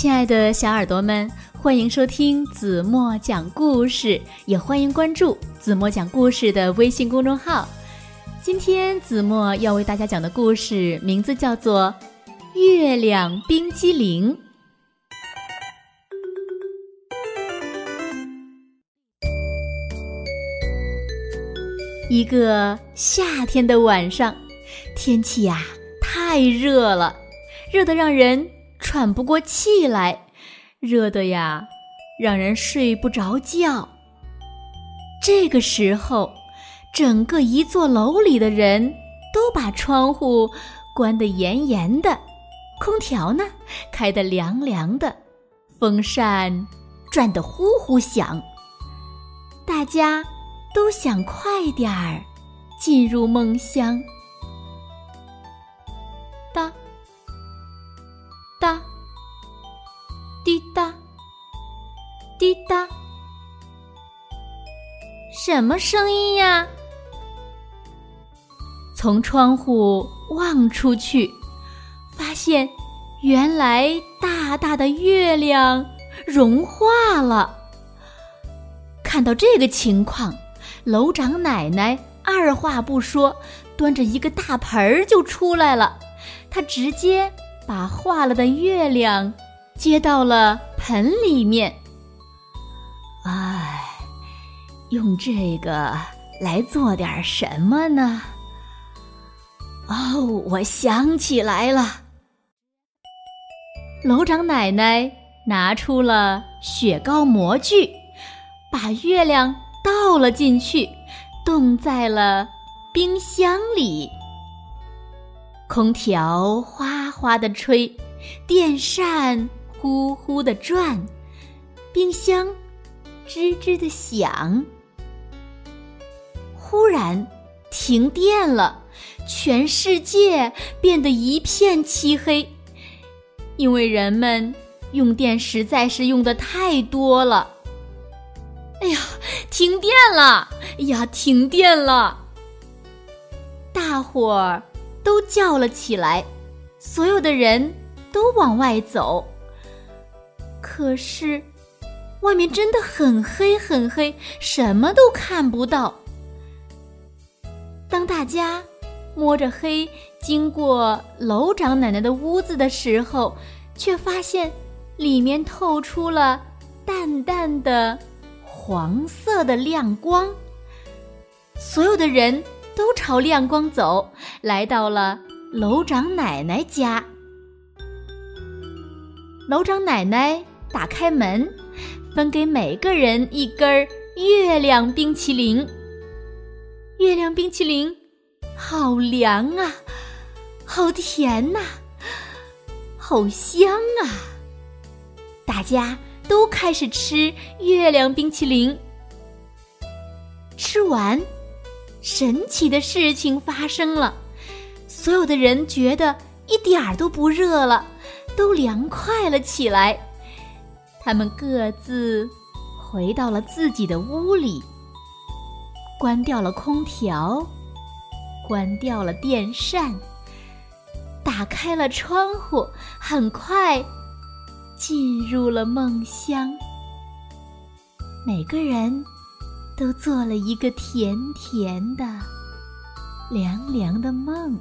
亲爱的小耳朵们，欢迎收听子墨讲故事，也欢迎关注子墨讲故事的微信公众号。今天子墨要为大家讲的故事名字叫做《月亮冰激凌》。一个夏天的晚上，天气呀太热了，热得让人喘不过气来，热的呀让人睡不着觉。这个时候，整个一座楼里的人都把窗户关得严严的，空调呢开得凉凉的，风扇转得呼呼响，大家。都想快点儿进入梦乡。滴答，什么声音呀？从窗户望出去，发现原来大大的月亮融化了。看到这个情况。楼长奶奶二话不说，端着一个大盆儿就出来了。她直接把化了的月亮接到了盆里面。用这个来做点什么呢？哦，我想起来了。楼长奶奶拿出了雪糕模具，把月亮。倒了进去，冻在了冰箱里。空调哗哗的吹，电扇呼呼的转，冰箱吱吱的响。忽然停电了，全世界变得一片漆黑，因为人们用电实在是用的太多了。哎呀！停电了！哎呀，停电了！大伙儿都叫了起来，所有的人都往外走。可是，外面真的很黑很黑，什么都看不到。当大家摸着黑经过楼长奶奶的屋子的时候，却发现里面透出了淡淡的。黄色的亮光，所有的人都朝亮光走，来到了楼长奶奶家。楼长奶奶打开门，分给每个人一根月亮冰淇淋。月亮冰淇淋好凉啊，好甜呐，好香啊！大家。都开始吃月亮冰淇淋。吃完，神奇的事情发生了，所有的人觉得一点儿都不热了，都凉快了起来。他们各自回到了自己的屋里，关掉了空调，关掉了电扇，打开了窗户，很快。进入了梦乡，每个人都做了一个甜甜的、凉凉的梦。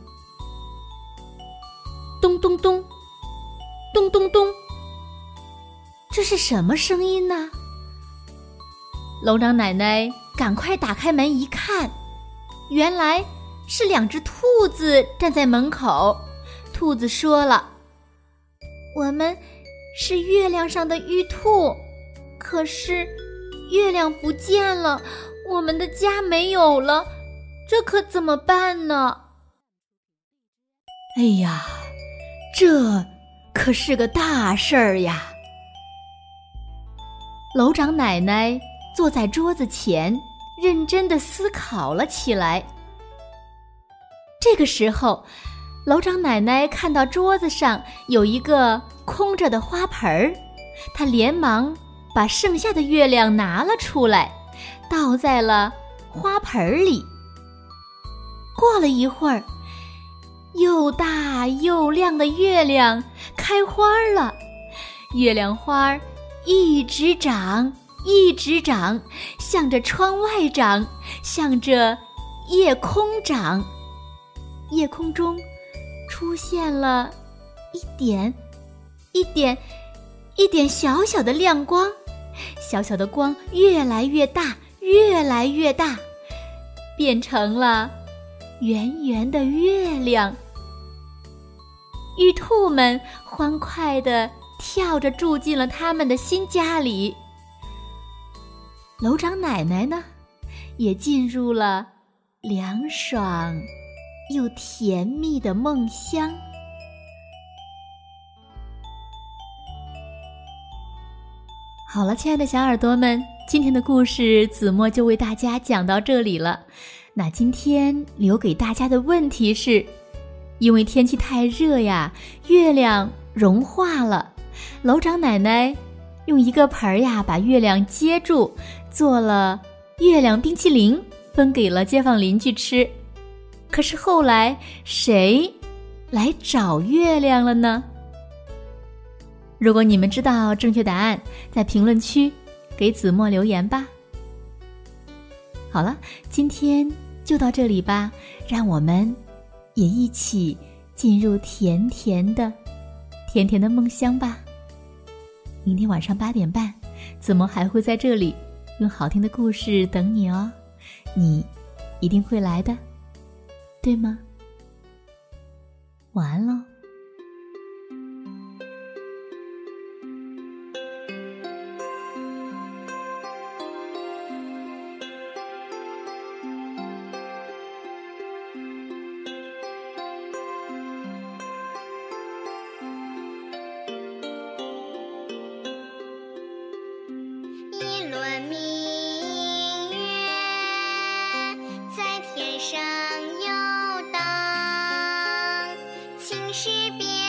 咚咚咚，咚咚咚，这是什么声音呢？楼长奶奶赶快打开门一看，原来是两只兔子站在门口。兔子说了：“我们。”是月亮上的玉兔，可是月亮不见了，我们的家没有了，这可怎么办呢？哎呀，这可是个大事儿呀！楼长奶奶坐在桌子前，认真的思考了起来。这个时候，楼长奶奶看到桌子上有一个。空着的花盆儿，她连忙把剩下的月亮拿了出来，倒在了花盆里。过了一会儿，又大又亮的月亮开花了，月亮花儿一直长，一直长，向着窗外长，向着夜空长。夜空中出现了一点、一点、一点小小的亮光，小小的光越来越大，越来越大，变成了圆圆的月亮。玉兔们欢快地跳着住进了他们的新家里。楼长奶奶呢，也进入了凉爽又甜蜜的梦乡。好了，亲爱的小耳朵们，今天的故事子墨就为大家讲到这里了。那今天留给大家的问题是。因为天气太热呀，月亮融化了。楼长奶奶用一个盆儿呀，把月亮接住，做了月亮冰淇淋，分给了街坊邻居吃。可是后来谁来找月亮了呢？如果你们知道正确答案，在评论区给子墨留言吧。好了，今天就到这里吧，让我们。也一起进入甜甜的、甜甜的梦乡吧。明天晚上八点半，怎么还会在这里用好听的故事等你哦。你一定会来的，对吗？晚安喽。心事别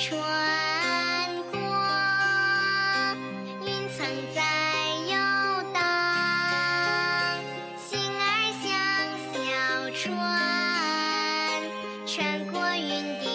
穿过云层在游荡，心儿像小船，穿过云底。